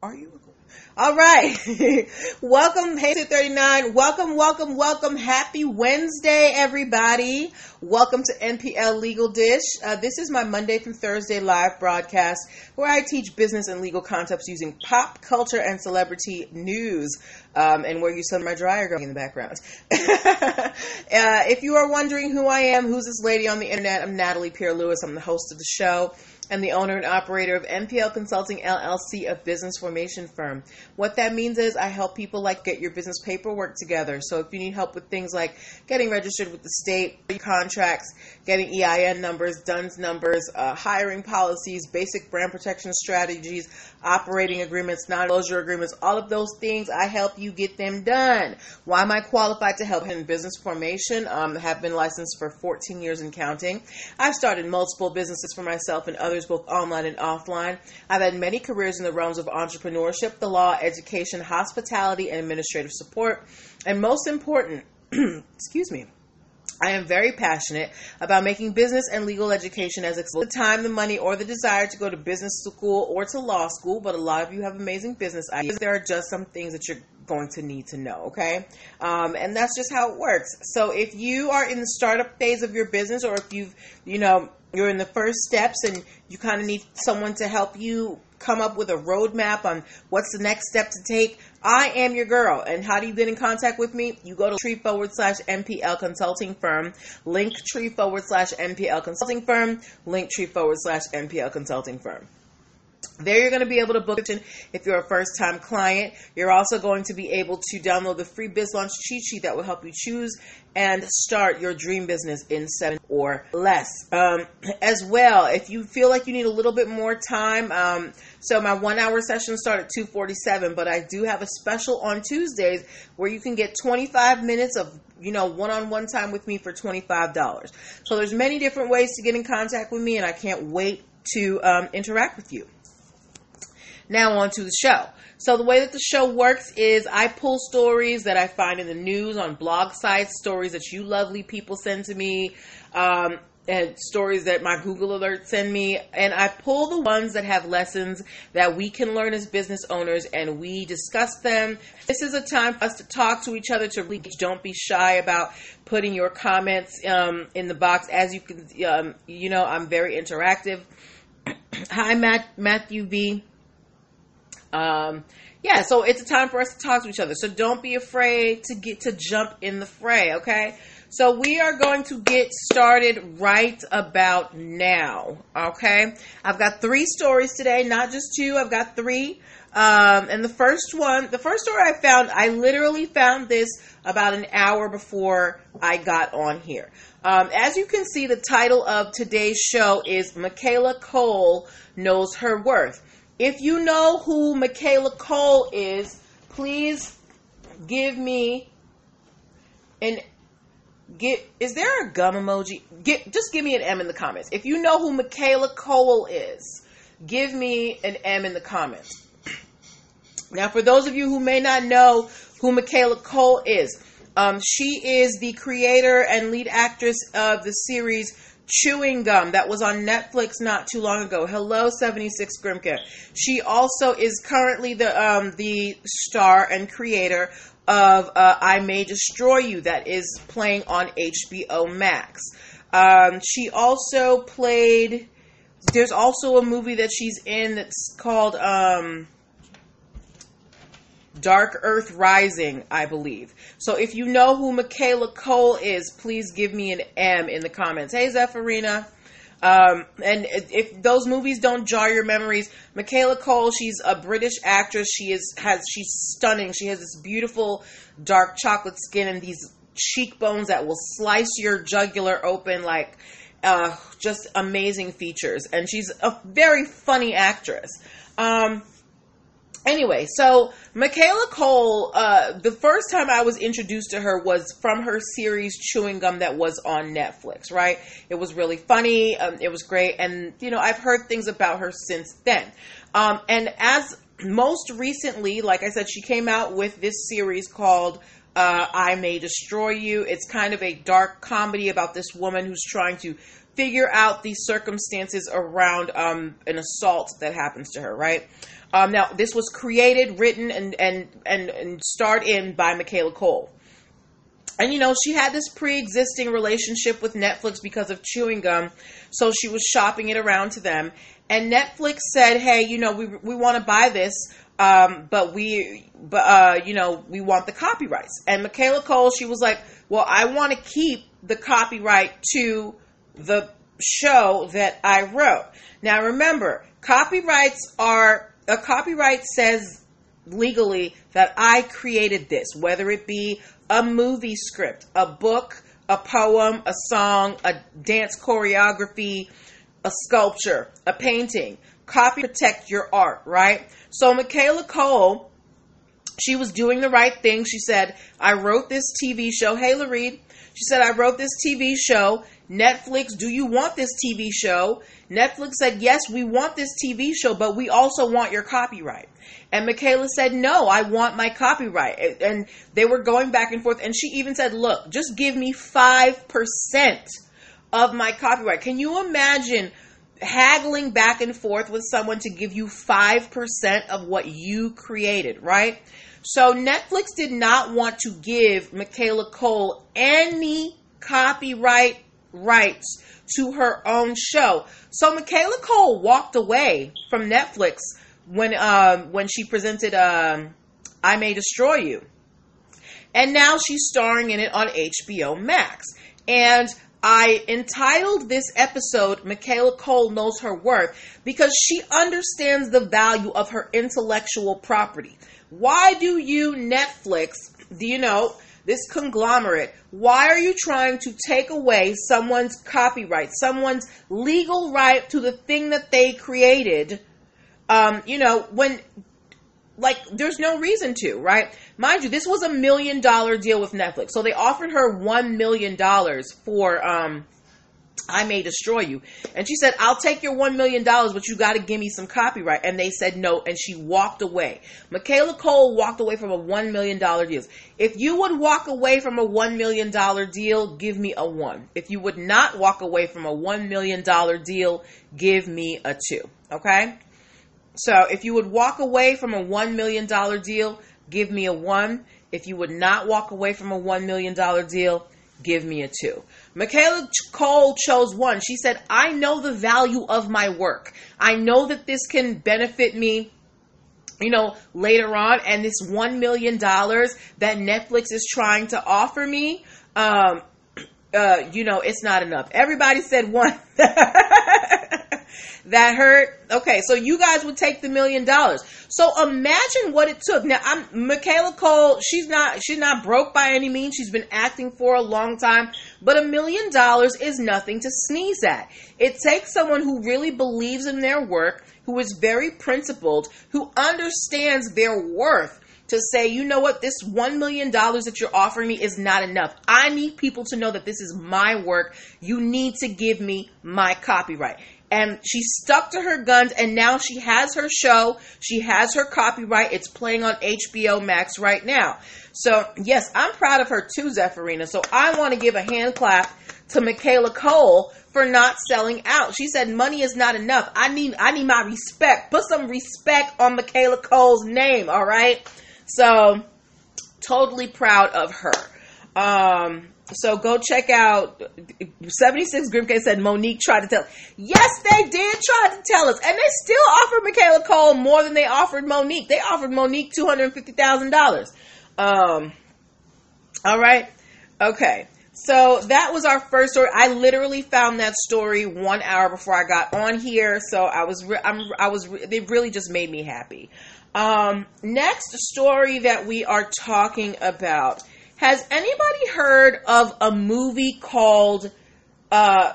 Are you? All right. welcome, Hey 39. Welcome, welcome, welcome. Happy Wednesday, everybody. Welcome to NPL Legal Dish. Uh, this is my Monday through Thursday live broadcast where I teach business and legal concepts using pop culture and celebrity news. Um, and where you saw my dryer going in the background. uh, if you are wondering who I am, who's this lady on the internet, I'm Natalie Pierre Lewis. I'm the host of the show and the owner and operator of NPL Consulting LLC, a business formation firm. What that means is I help people like get your business paperwork together. So if you need help with things like getting registered with the state, contracts, getting EIN numbers, DUNS numbers, uh, hiring policies, basic brand protection strategies, operating agreements, non-disclosure agreements, all of those things, I help you get them done. Why am I qualified to help in business formation? Um, have been licensed for 14 years and counting. I've started multiple businesses for myself and others, both online and offline. I've had many careers in the realms of entrepreneurship, the law, education, hospitality, and administrative support. And most important, excuse me, I am very passionate about making business and legal education as accessible. The time, the money, or the desire to go to business school or to law school, but a lot of you have amazing business ideas. There are just some things that you're going to need to know, okay? Um, and that's just how it works. So if you are in the startup phase of your business, or if you've, you know, you're in the first steps and you kind of need someone to help you come up with a roadmap on what's the next step to take, I am your girl. And how do you get in contact with me? You go to tree forward slash NPL consulting firm, link tree forward slash NPL consulting firm, link tree forward slash NPL consulting firm. There, you're going to be able to book it if you're a first time client. You're also going to be able to download the free Biz Launch cheat sheet that will help you choose and start your dream business in seven or less. Um, as well, if you feel like you need a little bit more time, um, so my one hour sessions start at 247, but I do have a special on Tuesdays where you can get 25 minutes of you know one-on-one time with me for $25 so there's many different ways to get in contact with me and i can't wait to um, interact with you now on to the show. So the way that the show works is I pull stories that I find in the news on blog sites, stories that you lovely people send to me, um, and stories that my Google alerts send me, and I pull the ones that have lessons that we can learn as business owners, and we discuss them. This is a time for us to talk to each other. To really don't be shy about putting your comments um, in the box. As you can, um, you know, I'm very interactive. Hi, Matt, Matthew V. Um, yeah, so it's a time for us to talk to each other. So don't be afraid to get to jump in the fray, okay? So we are going to get started right about now, okay? I've got three stories today, not just two, I've got three. Um, and the first one, the first story I found, I literally found this about an hour before I got on here. Um, as you can see, the title of today's show is Michaela Coel Knows Her Worth. If you know who Michaela Coel is, please give me an get is there a gum emoji? Get just give me an M in the comments. If you know who Michaela Coel is, give me an M in the comments. Now, for those of you who may not know who Michaela Coel is, um, she is the creator and lead actress of the series Chewing Gum that was on Netflix not too long ago. Hello, 76 Grimke. She also is currently the um, the star and creator of uh, I May Destroy You that is playing on HBO Max. Um, she also played. There's also a movie that she's in that's called. Um, Dark Earth Rising, I believe. So if you know who Michaela Coel is, please give me an M in the comments. Hey, Zephyrina. Um, and if those movies don't jar your memories, Michaela Coel, she's a British actress. She is has she's stunning. She has this beautiful dark chocolate skin and these cheekbones that will slice your jugular open like uh, just amazing features. And she's a very funny actress. Um, anyway, so Michaela Coel, uh, the first time I was introduced to her was from her series Chewing Gum that was on Netflix, right? It was really funny. Um, it was great. And, you know, I've heard things about her since then. Um, and as most recently, like I said, she came out with this series called uh, I May Destroy You. It's kind of a dark comedy about this woman who's trying to figure out the circumstances around um, an assault that happens to her, right? Um, now, this was created, written, and, and, and, and starred in by Michaela Coel. And you know, she had this pre existing relationship with Netflix because of chewing gum. So she was shopping it around to them. And Netflix said, hey, you know, we, we want to buy this, um, but we, but, uh, you know, we want the copyrights. And Michaela Coel, she was like, well, I want to keep the copyright to the show that I wrote. Now remember, copyrights are, a copyright says legally that I created this, whether it be a movie script, a book, a poem, a song, a dance choreography, a sculpture, a painting. Copy protect your art, right? So Michaela Coel, she was doing the right thing. She said, I wrote this TV show. Hey, Reed. She said, I wrote this TV show. Netflix, do you want this TV show? Netflix said, yes, we want this TV show, but we also want your copyright. And Michaela said, no, I want my copyright. And they were going back and forth. And she even said, look, just give me 5% of my copyright. Can you imagine haggling back and forth with someone to give you 5% of what you created, right? So Netflix did not want to give Michaela Coel any copyright rights to her own show. So Michaela Coel walked away from Netflix when um, when she presented um, I May Destroy You. And now she's starring in it on HBO Max. And I entitled this episode Michaela Coel Knows Her Worth because she understands the value of her intellectual property. Why do you, Netflix, do you know, this conglomerate, why are you trying to take away someone's copyright, someone's legal right to the thing that they created? Um, you know, when like there's no reason to, right? Mind you, this was a million dollar deal with Netflix. So they offered her 1 million dollars for um I may destroy you. And she said, I'll take your $1 million, but you got to give me some copyright. And they said no. And she walked away. Michaela Coel walked away from a $1 million deal. If you would walk away from a $1 million deal, give me a one. If you would not walk away from a $1 million deal, give me a two. Okay? So if you would walk away from a $1 million deal, give me a one. If you would not walk away from a $1 million deal, give me a two. Michaela Coel chose one. She said, I know the value of my work. I know that this can benefit me you know, later on, and this $1 million that Netflix is trying to offer me, um, uh, you know, it's not enough. Everybody said one. that hurt. Okay, so you guys would take the million dollars. So imagine what it took. Now, I'm Michaela Coel. She's not she's not broke by any means. She's been acting for a long time, but a million dollars is nothing to sneeze at. It takes someone who really believes in their work, who is very principled, who understands their worth to say, you know what, this $1 million that you're offering me is not enough. I need people to know that this is my work. You need to give me my copyright and she stuck to her guns and now she has her show. She has her copyright. It's playing on hbo max right now. So yes i'm proud of her too zephyrina. So i want to give a hand clap to michaela coel for not selling out. She said money is not enough. I need i need my respect. Put some respect on michaela coel's name all right? So totally proud of her. Um so go check out 76 Grimke said Mo'Nique tried to tell. Yes, they did try to tell us. And they still offered Michaela Coel more than they offered Mo'Nique. They offered Mo'Nique $250,000. Um, all right. Okay. So that was our first story. I literally found that story one hour before I got on here. So I was, re- I'm, I was, re- really just made me happy. Um, next story that we are talking about has anybody heard of a movie called uh,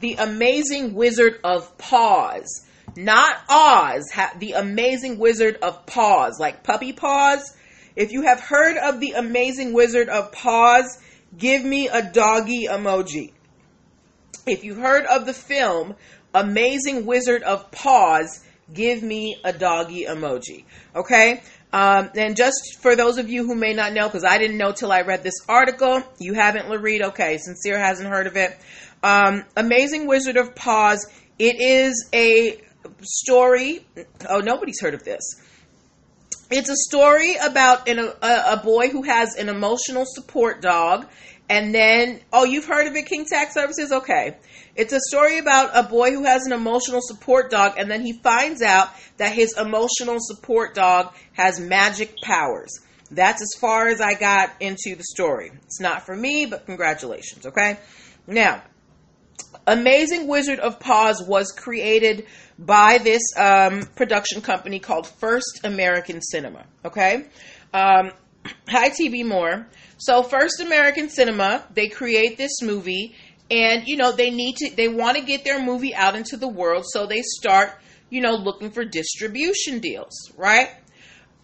The Amazing Wizard of Paws? Not Oz, ha- The Amazing Wizard of Paws, like puppy paws. If you have heard of The Amazing Wizard of Paws, give me a doggy emoji. If you've heard of the film Amazing Wizard of Paws, give me a doggy emoji. Okay? Um, and just for those of you who may not know, because I didn't know till I read this article, you haven't, Lareed? Okay, Sincere hasn't heard of it. Um, Amazing Wizard of Paws. It is a story. Oh, nobody's heard of this. It's a story about an, a, a boy who has an emotional support dog. And then, oh, you've heard of it, King Tax Services? Okay. It's a story about a boy who has an emotional support dog, and then he finds out that his emotional support dog has magic powers. That's as far as I got into the story. It's not for me, but congratulations, okay? Now, Amazing Wizard of Paws was created by this um, production company called First American Cinema. Okay, um, hi TV More. So First American Cinema, they create this movie, and you know they need to, they want to get their movie out into the world, so they start, you know, looking for distribution deals, right?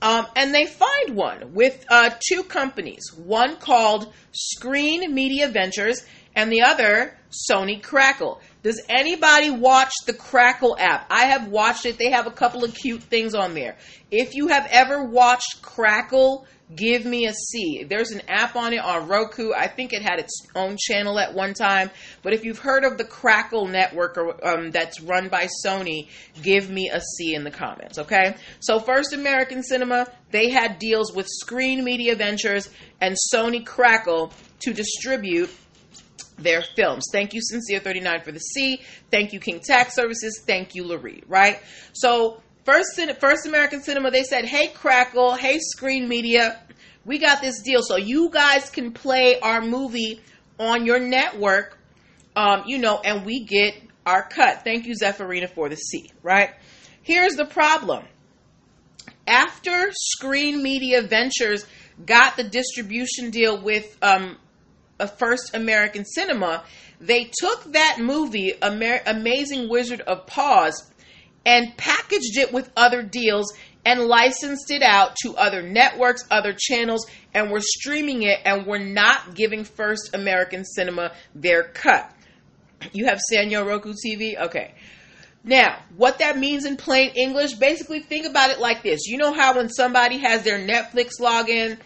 Um, and they find one with uh, two companies, one called Screen Media Ventures and the other Sony Crackle. Does anybody watch the Crackle app? I have watched it. They have a couple of cute things on there. If you have ever watched Crackle, give me a C. There's an app on it on Roku. I think it had its own channel at one time. But if you've heard of the Crackle network or, um, that's run by Sony, give me a C in the comments, okay? So, First American Cinema, they had deals with Screen Media Ventures and Sony Crackle to distribute their films. Thank you, Sincere39 for the C. Thank you, King Tax Services. Thank you, Larry, right? So, first, first American Cinema, they said, hey, Crackle, hey, Screen Media, we got this deal. So, you guys can play our movie on your network, um, you know, and we get our cut. Thank you, Zephyrina, for the C, right? Here's the problem. After Screen Media Ventures got the distribution deal with um, a First American Cinema, they took that movie, Amer- Amazing Wizard of Paws, and packaged it with other deals and licensed it out to other networks, other channels, and were streaming it and were not giving First American Cinema their cut. You have Sanyo Roku TV? Okay. Now, what that means in plain English, basically think about it like this. You know how when somebody has their Netflix login,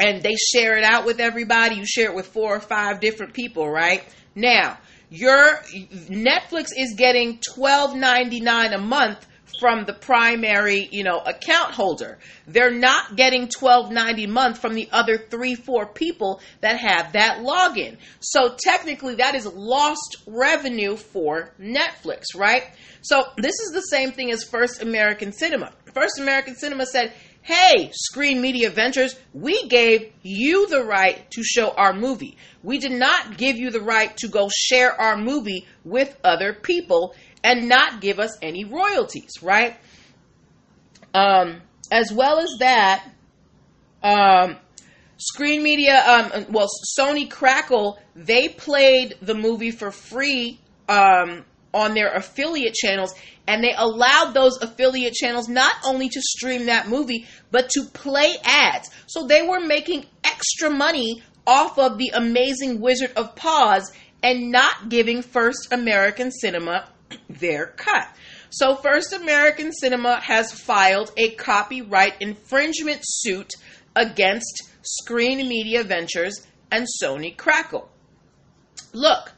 and they share it out with everybody. You share it with four or five different people, right? Now, your Netflix is getting twelve ninety nine a month from the primary, you know, account holder. They're not getting twelve ninety a month from the other three, four people that have that login. So technically that is lost revenue for Netflix, right? So this is the same thing as First American Cinema. First American Cinema said, Hey, Screen Media Ventures, we gave you the right to show our movie. We did not give you the right to go share our movie with other people and not give us any royalties, right? Um, as well as that, um, Screen Media, um, well, Sony Crackle, they played the movie for free um, on their affiliate channels and they allowed those affiliate channels not only to stream that movie but to play ads. So they were making extra money off of the amazing wizard of paws and not giving first american cinema their cut. So first american cinema has filed a copyright infringement suit against screen media ventures and sony crackle. Look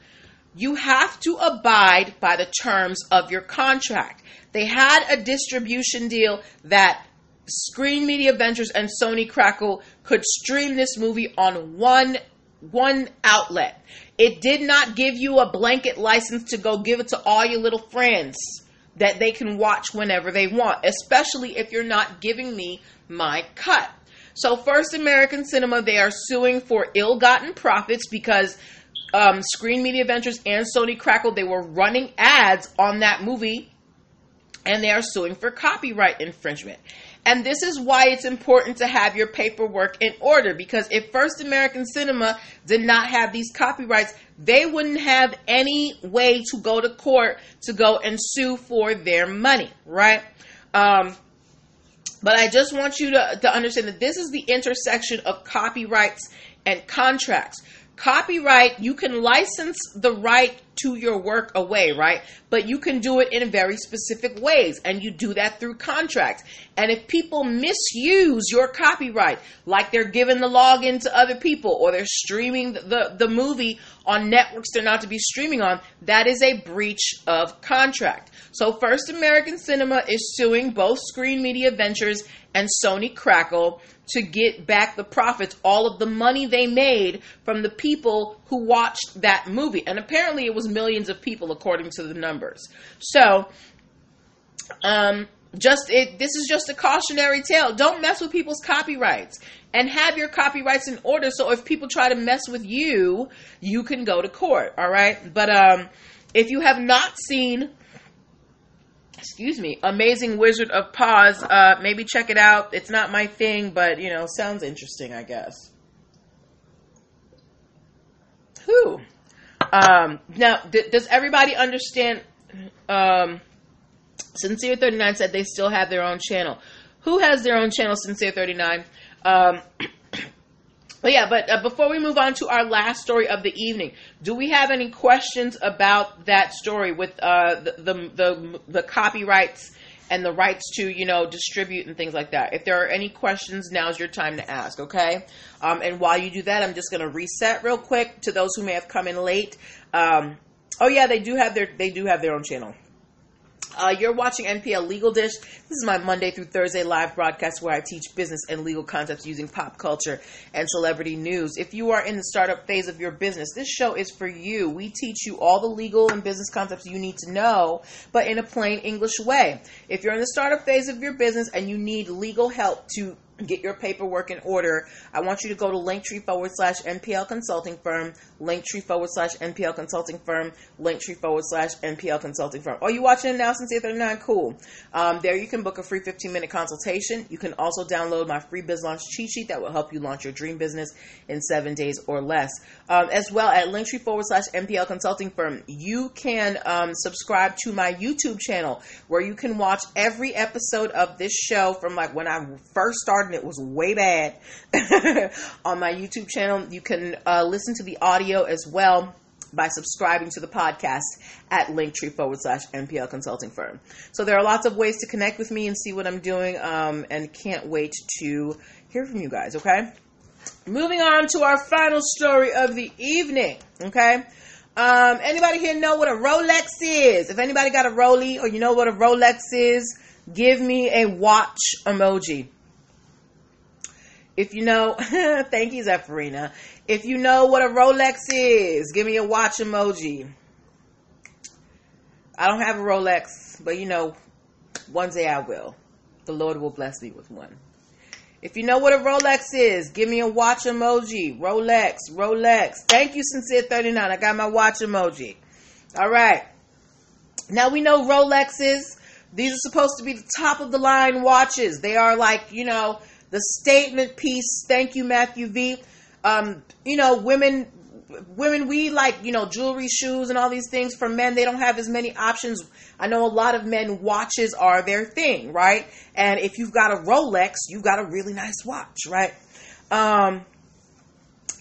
you have to abide by the terms of your contract. They had a distribution deal that Screen Media Ventures and Sony Crackle could stream this movie on one one outlet. It did not give you a blanket license to go give it to all your little friends that they can watch whenever they want, especially if you're not giving me my cut. So First American Cinema they are suing for ill-gotten profits because um, Screen Media Ventures and Sony Crackle, they were running ads on that movie and they are suing for copyright infringement. And this is why it's important to have your paperwork in order because if First American Cinema did not have these copyrights, they wouldn't have any way to go to court to go and sue for their money, right? Um, but I just want you to, to understand that this is the intersection of copyrights and contracts. Copyright, you can license the right to your work away, right? But you can do it in very specific ways, and you do that through contracts. And if people misuse your copyright, like they're giving the login to other people or they're streaming the, the movie on networks they're not to be streaming on, that is a breach of contract. So First American Cinema is suing both Screen Media Ventures and Sony Crackle to get back the profits, all of the money they made from the people who watched that movie. And apparently it was millions of people according to the numbers. So, um, just it this is just a cautionary tale. Don't mess with people's copyrights and have your copyrights in order so if people try to mess with you, you can go to court, all right? But um if you have not seen excuse me, Amazing Wizard of Paws. Uh, maybe check it out. It's not my thing, but you know, sounds interesting, I guess. Who? Um, now, does everybody understand? Um, Sincere thirty nine said they still have their own channel. Who has their own channel? Sincere thirty nine. Um, But yeah, but uh, before we move on to our last story of the evening, do we have any questions about that story with uh, the, the, the the copyrights and the rights to you know distribute and things like that? If there are any questions, now's your time to ask. Okay, um, and while you do that, I'm just going to reset real quick to those who may have come in late. Um, oh yeah, they do have their they do have their own channel. Uh, you're watching NPL Legal Dish. This is my Monday through Thursday live broadcast where I teach business and legal concepts using pop culture and celebrity news. If you are in the startup phase of your business, this show is for you. We teach you all the legal and business concepts you need to know, but in a plain English way. If you're in the startup phase of your business and you need legal help to get your paperwork in order, I want you to go to linktree forward slash NPL consulting firm, linktree forward slash NPL consulting firm, linktree forward slash NPL consulting firm. Are you watching it now since 839? Cool. Um, there you can book a free 15 minute consultation. You can also download my free biz launch cheat sheet that will help you launch your dream business in seven days or less. Um, as well at linktree forward slash NPL consulting firm, you can um, subscribe to my YouTube channel where you can watch every episode of this show from like when I first started it was way bad on my YouTube channel. You can uh, listen to the audio as well by subscribing to the podcast at linktree forward slash NPL consulting firm. So there are lots of ways to connect with me and see what I'm doing, um, and can't wait to hear from you guys, okay? Moving on to our final story of the evening, okay? Um, anybody here know what a Rolex is? If anybody got a Roly or you know what a Rolex is, give me a watch emoji. If you know, thank you, Zephyrina. If you know what a Rolex is, give me a watch emoji. I don't have a Rolex, but you know, one day I will. The Lord will bless me with one. If you know what a Rolex is, give me a watch emoji. Rolex, Rolex. Thank you, Sincere39. I got my watch emoji. All right. Now we know Rolexes. These are supposed to be the top of the line watches. They are like, you know, the statement piece. Thank you, Matthew V. Um, you know, women women we like you know jewelry shoes and all these things for men they don't have as many options i know a lot of men watches are their thing right and if you've got a rolex you've got a really nice watch right um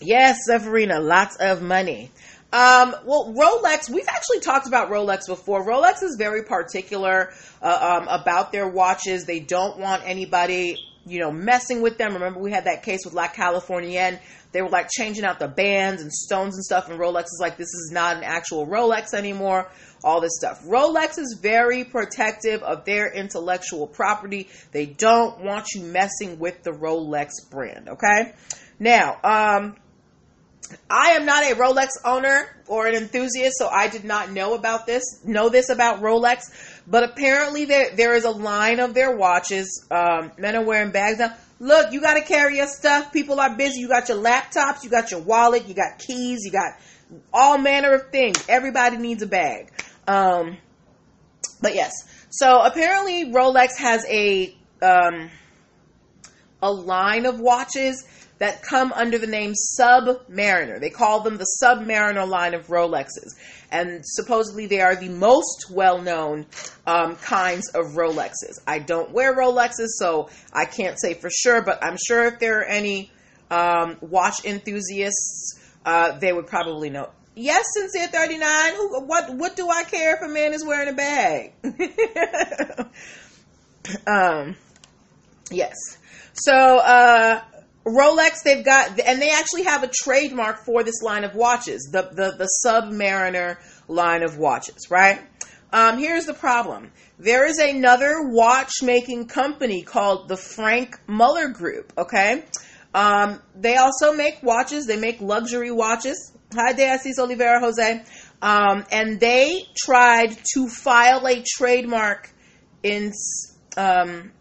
yes Zephyrina, lots of money um, well, Rolex, we've actually talked about Rolex before. Rolex is very particular uh, um, about their watches. They don't want anybody you know, messing with them. Remember, we had that case with La Californienne. They were like changing out the bands and stones and stuff, and Rolex is like, this is not an actual Rolex anymore. All this stuff. Rolex is very protective of their intellectual property. They don't want you messing with the Rolex brand, okay? Now, um, I am not a Rolex owner or an enthusiast, so I did not know about this, know this about Rolex. But apparently, there there is a line of their watches. Um, men are wearing bags now. Look, you got to carry your stuff. People are busy. You got your laptops, you got your wallet, you got keys, you got all manner of things. Everybody needs a bag. Um, but yes, so apparently Rolex has a um, a line of watches that come under the name Submariner. They call them the Submariner line of Rolexes. And supposedly they are the most well known um, kinds of Rolexes. I don't wear Rolexes, so I can't say for sure, but I'm sure if there are any um, watch enthusiasts, uh, they would probably know Yes, sincere thirty nine. Who? What? What do I care if a man is wearing a bag? um. Yes. So, uh, Rolex, they've got, and they actually have a trademark for this line of watches, the the, the Submariner line of watches, right? Um, here's the problem. There is another watchmaking company called the Franck Muller Group. Okay, um, they also make watches. They make luxury watches. Hi, De Assis Oliveira Jose. Um, and they tried to file a trademark in um,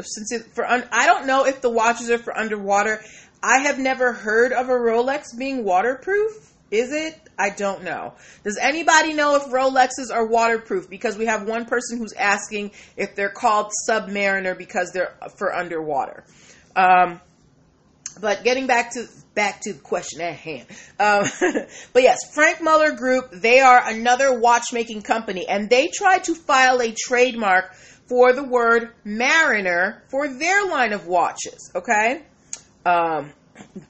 since it, for un, I don't know if the watches are for underwater. I have never heard of a Rolex being waterproof. Is it? I don't know. Does anybody know if Rolexes are waterproof? Because we have one person who's asking if they're called Submariner because they're for underwater. Um, but getting back to back to the question at hand. Um, but yes, Franck Muller Group, they are another watchmaking company, and they tried to file a trademark for the word mariner for their line of watches. Okay, um,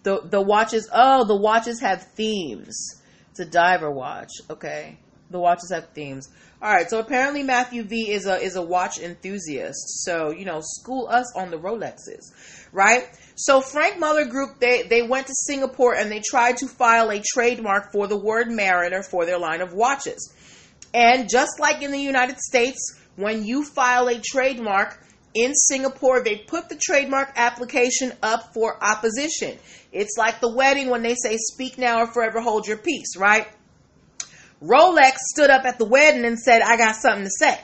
the the watches. Oh, the watches have themes. It's a diver watch. Okay, the watches have themes. All right, so apparently Matthew V is a is a watch enthusiast. So you know, school us on the Rolexes, right? So Franck Muller Group they they went to Singapore and they tried to file a trademark for the word mariner for their line of watches. And just like in the United States, when you file a trademark in Singapore, they put the trademark application up for opposition. It's like the wedding when they say, speak now or forever hold your peace, right? Rolex stood up at the wedding and said, I got something to say.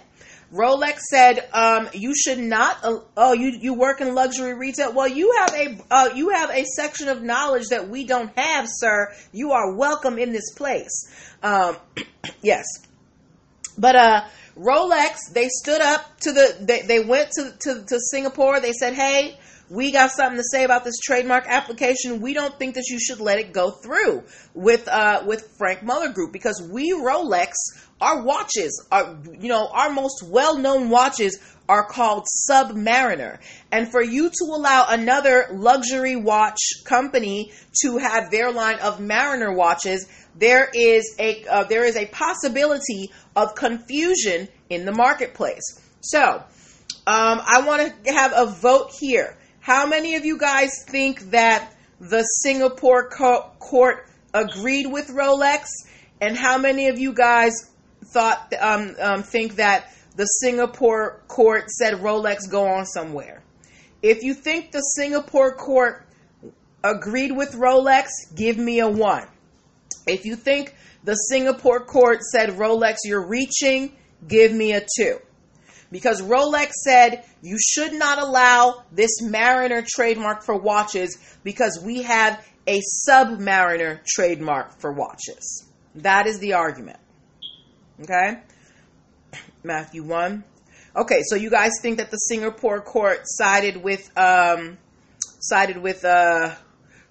Rolex said, um, "You should not. Uh, oh, you you work in luxury retail. Well, you have a uh, you have a section of knowledge that we don't have, sir. You are welcome in this place. Um, yes, but uh, Rolex, they stood up to the, they, they went to, to, to Singapore. They said, hey, we got something to say about this trademark application. We don't think that you should let it go through with uh, with Franck Muller Group because we Rolex, our watches are you know our most well known watches are called Submariner, and for you to allow another luxury watch company to have their line of Mariner watches, there is a uh, there is a possibility of confusion in the marketplace. So, um, I want to have a vote here. How many of you guys think that the Singapore co- court agreed with Rolex, and how many of you guys thought um, um, think that the Singapore court said Rolex go on somewhere? If you think the Singapore court agreed with Rolex, give me a one. If you think the Singapore court said, Rolex, you're reaching, give me a two. Because Rolex said you should not allow this Mariner trademark for watches because we have a Submariner trademark for watches. That is the argument. Okay? Matthew 1. Okay, so you guys think that the Singapore court sided with um sided with uh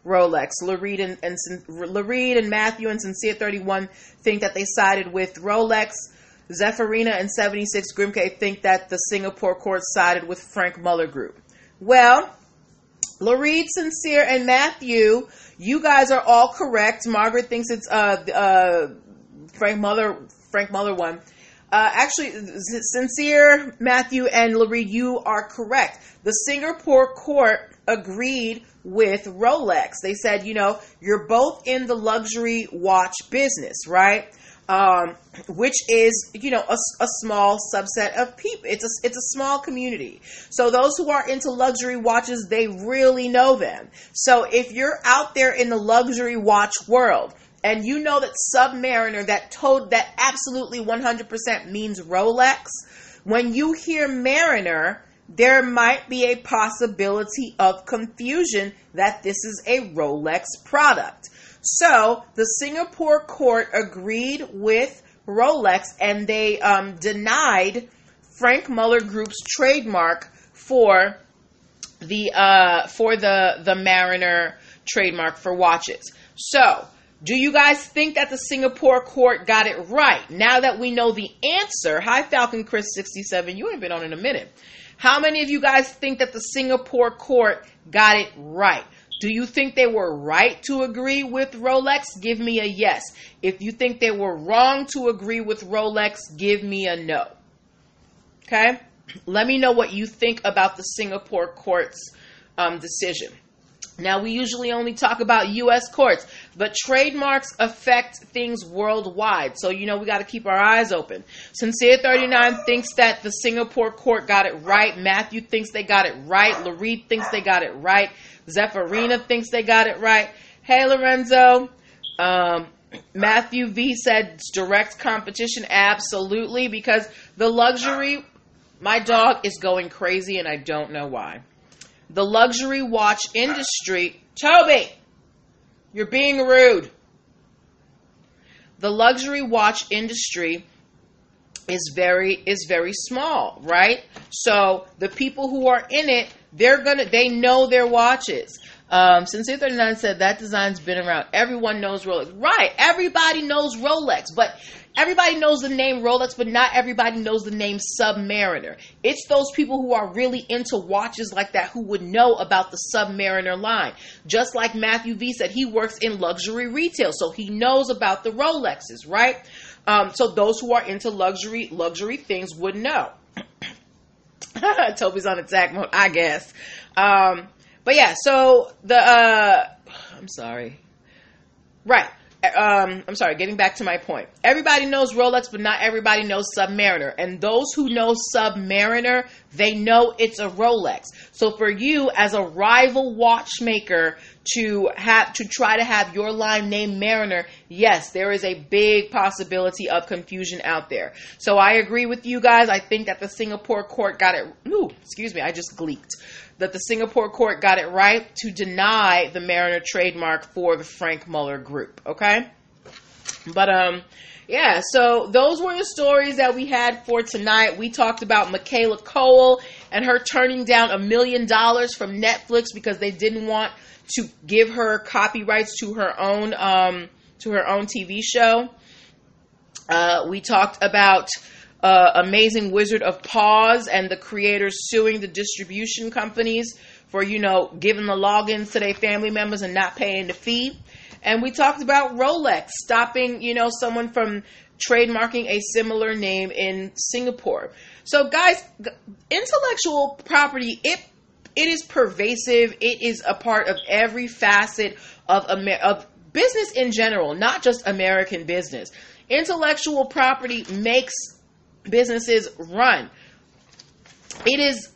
Rolex. Lareed and, and Lareed and Matthew and Sincere 31 think that they sided with Rolex. Zephyrina and 76 Grimke think that the Singapore court sided with Franck Muller Group. Well, Lareed, Sincere, and Matthew, you guys are all correct. Margaret thinks it's uh, uh, Franck Muller, Franck Muller one. Uh, actually, Sincere, Matthew, and Lareed, you are correct. The Singapore court agreed with Rolex. They said, you know, you're both in the luxury watch business, right? Um, which is, you know, a, a, small subset of people. It's a, it's a small community. So those who are into luxury watches, they really know them. So if you're out there in the luxury watch world, and you know that Submariner, that toad, that absolutely 100% means Rolex. When you hear Mariner, there might be a possibility of confusion that this is a Rolex product. So the Singapore court agreed with Rolex and they um, denied Franck Muller Group's trademark for the uh, for the the Mariner trademark for watches. So do you guys think that the Singapore court got it right? Now that we know the answer, hi Falcon Chris 67, you ain't been on in a minute. How many of you guys think that the Singapore court got it right? Do you think they were right to agree with Rolex? Give me a yes. If you think they were wrong to agree with Rolex, give me a no. Okay? Let me know what you think about the Singapore court's um, decision. Now, we usually only talk about U.S. courts, but trademarks affect things worldwide. So, you know, we got to keep our eyes open. Sincere 39 thinks that the Singapore court got it right. Matthew thinks they got it right. Lareed thinks they got it right. Zephyrina thinks they got it right. Hey, Lorenzo. Um, Matthew V said direct competition. Absolutely. Because the luxury, my dog is going crazy and I don't know why the luxury watch industry. Toby, you're being rude. The luxury watch industry is very is very small, right? So the people who are in it, they're gonna they know their watches. Um, Sincere 39 said that design's been around. Everyone knows Rolex. Right. Everybody knows Rolex, but everybody knows the name Rolex, but not everybody knows the name Submariner. It's those people who are really into watches like that who would know about the Submariner line. Just like Matthew V said, he works in luxury retail, so he knows about the Rolexes, right? Um, so those who are into luxury luxury things would know. Toby's on attack mode, I guess. Um, but yeah, so the uh, I'm sorry. Right um, I'm sorry, getting back to my point. Everybody knows Rolex, but not everybody knows Submariner. And those who know Submariner, they know it's a Rolex. So for you as a rival watchmaker to have to try to have your line named Mariner, yes, there is a big possibility of confusion out there. So I agree with you guys. I think that the Singapore court got it. Ooh, excuse me, I just gleeked that the Singapore court got it right to deny the Mariner trademark for the Franck Muller group. Okay? But, um, yeah, so those were the stories that we had for tonight. We talked about Michaela Coel and her turning down a million dollars from Netflix because they didn't want to give her copyrights to her own um, to her own TV show. Uh, we talked about uh, Amazing Wizard of Paws and the creators suing the distribution companies for, you know, giving the logins to their family members and not paying the fee. And we talked about Rolex stopping, you know, someone from trademarking a similar name in Singapore. So guys, intellectual property, it it is pervasive. It is a part of every facet of Amer- of business in general, not just American business. Intellectual property makes businesses run. It is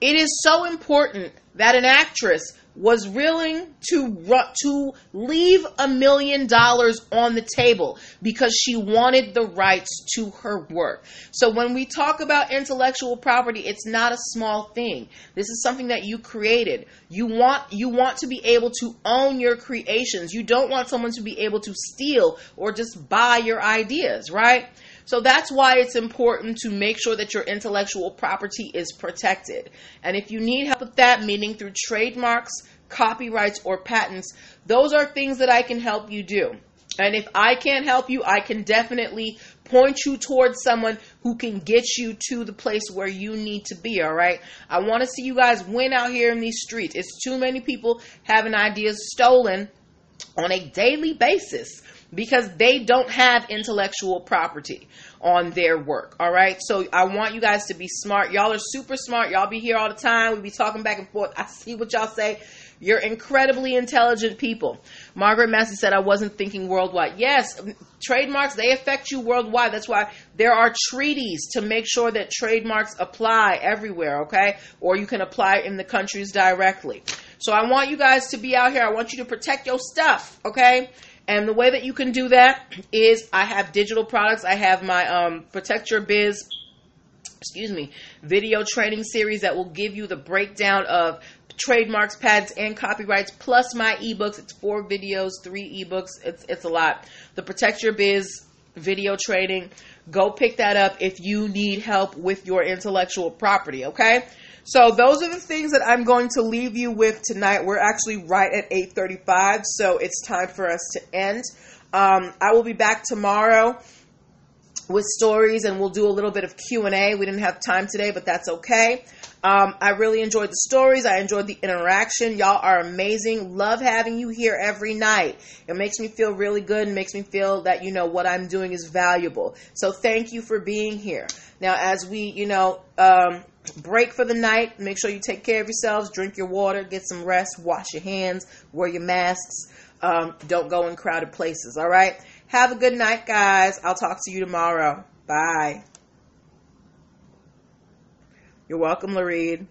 it is so important that an actress was willing to to leave a million dollars on the table because she wanted the rights to her work. So when we talk about intellectual property, it's not a small thing. This is something that you created. You want you want to be able to own your creations. You don't want someone to be able to steal or just buy your ideas, right? So that's why it's important to make sure that your intellectual property is protected. And if you need help with that, meaning through trademarks, copyrights, or patents, those are things that I can help you do. And if I can't help you, I can definitely point you towards someone who can get you to the place where you need to be, all right? I want to see you guys win out here in these streets. It's too many people having ideas stolen on a daily basis because they don't have intellectual property on their work. All right. So I want you guys to be smart. Y'all are super smart. Y'all be here all the time. We be talking back and forth. I see what y'all say. You're incredibly intelligent people. Margaret Massey said, I wasn't thinking worldwide. Yes, trademarks, they affect you worldwide. That's why there are treaties to make sure that trademarks apply everywhere, okay? Or you can apply in the countries directly. So I want you guys to be out here. I want you to protect your stuff, okay? And the way that you can do that is I have digital products. I have my um, Protect Your Biz, excuse me, video training series that will give you the breakdown of trademarks, patents, and copyrights, plus my ebooks. It's four videos, three ebooks. It's it's a lot. The Protect Your Biz video training. Go pick that up if you need help with your intellectual property. Okay. So those are the things that I'm going to leave you with tonight. We're actually right at 8:35, so it's time for us to end. Um, I will be back tomorrow with stories, and we'll do a little bit of Q and A. We didn't have time today, but that's okay. Um, I really enjoyed the stories. I enjoyed the interaction. Y'all are amazing. Love having you here every night. It makes me feel really good and makes me feel that, you know, what I'm doing is valuable. So thank you for being here. Now, as we, you know, um, break for the night, make sure you take care of yourselves, drink your water, get some rest, wash your hands, wear your masks. Um, don't go in crowded places. All right. Have a good night, guys. I'll talk to you tomorrow. Bye. You're welcome, Lareed.